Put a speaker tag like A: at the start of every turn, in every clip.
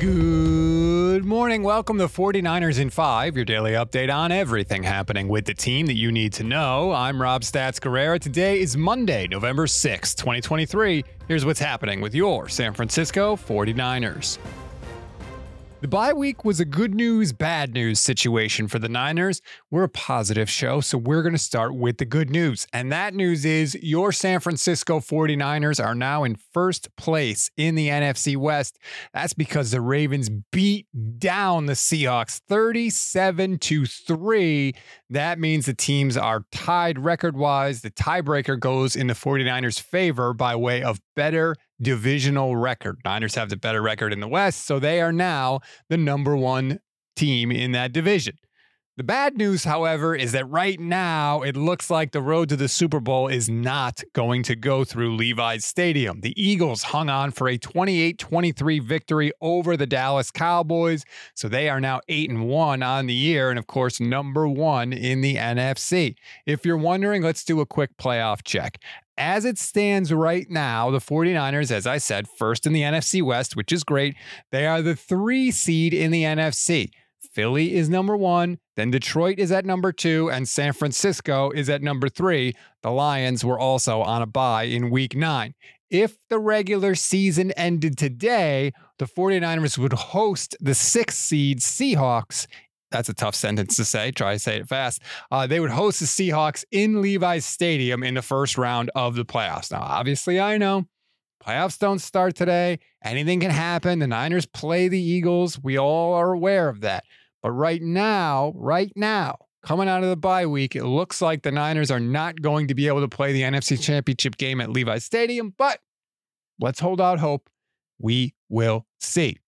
A: Good morning. Welcome to 49ers in 5, your daily update on everything happening with the team that you need to know. I'm Rob Stats Guerrera. Today is Monday, November 6, 2023. Here's what's happening with your San Francisco 49ers. The bye week was a good news, bad news situation for the Niners. We're a positive show, so we're going to start with the good news. And that news is your San Francisco 49ers are now in first place in the NFC West. That's because the Ravens beat down the Seahawks 37 to 3. That means the teams are tied record wise. The tiebreaker goes in the 49ers' favor by way of better divisional record. Niners have the better record in the West, so they are now the number one team in that division. The bad news, however, is that right now it looks like the road to the Super Bowl is not going to go through Levi's Stadium. The Eagles hung on for a 28 23 victory over the Dallas Cowboys, so they are now 8 and 1 on the year, and of course, number one in the NFC. If you're wondering, let's do a quick playoff check as it stands right now, the 49ers, as I said, first in the NFC West, which is great. They are the three seed in the NFC. Philly is number one, then Detroit is at number two, and San Francisco is at number three. The Lions were also on a bye in week nine. If the regular season ended today, the 49ers would host the sixth seed Seahawks that's a tough sentence to say. Try to say it fast. Uh, they would host the Seahawks in Levi's Stadium in the first round of the playoffs. Now, obviously, I know playoffs don't start today. Anything can happen. The Niners play the Eagles. We all are aware of that. But right now, right now, coming out of the bye week, it looks like the Niners are not going to be able to play the NFC Championship game at Levi's Stadium. But let's hold out hope. We will see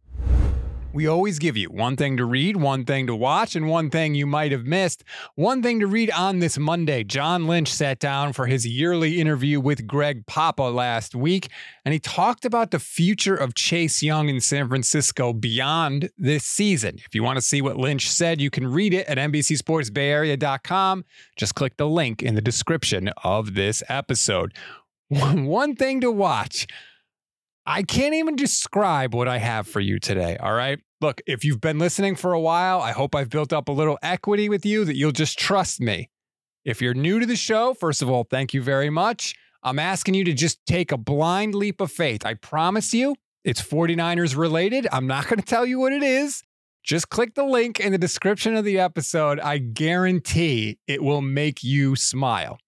A: we always give you one thing to read, one thing to watch, and one thing you might have missed. One thing to read on this Monday John Lynch sat down for his yearly interview with Greg Papa last week, and he talked about the future of Chase Young in San Francisco beyond this season. If you want to see what Lynch said, you can read it at NBCSportsBayArea.com. Just click the link in the description of this episode. One thing to watch. I can't even describe what I have for you today. All right. Look, if you've been listening for a while, I hope I've built up a little equity with you that you'll just trust me. If you're new to the show, first of all, thank you very much. I'm asking you to just take a blind leap of faith. I promise you, it's 49ers related. I'm not going to tell you what it is. Just click the link in the description of the episode. I guarantee it will make you smile.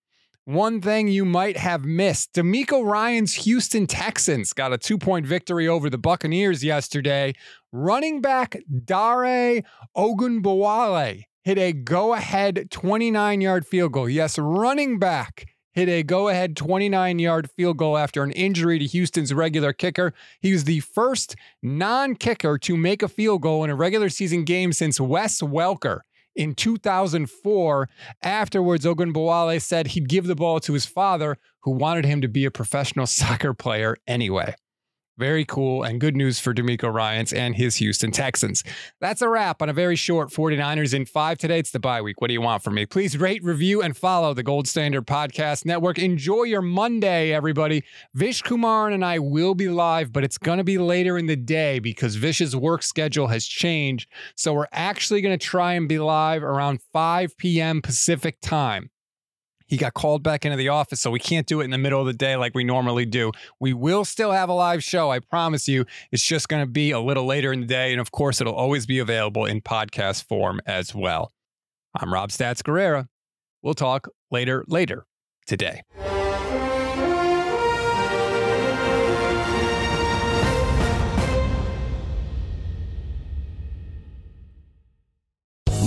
A: One thing you might have missed DeMeco Ryans Houston Texans got a two point victory over the Buccaneers yesterday. Running back Dare Ogunbowale hit a go ahead 29 yard field goal. Yes, running back hit a go ahead 29 yard field goal after an injury to Houston's regular kicker. He was the first non kicker to make a field goal in a regular season game since Wes Welker in 2004. Afterwards, Ogunbowale said he'd give the ball to his father, who wanted him to be a professional soccer player anyway. Very cool and good news for DeMeco Ryans and his Houston Texans. That's a wrap on a very short 49ers in five today. It's the bye week. What do you want from me? Please rate, review, and follow the Gold Standard Podcast Network. Enjoy your Monday, everybody. Vish Kumar and I will be live, but it's going to be later in the day because Vish's work schedule has changed. So we're actually going to try and be live around 5 p.m. Pacific time. He got called back into the office, so we can't do it in the middle of the day like we normally do. We will still have a live show, I promise you. It's just going to be a little later in the day. And of course, it'll always be available in podcast form as well. I'm Rob Stats Guerrera. We'll talk later, later today.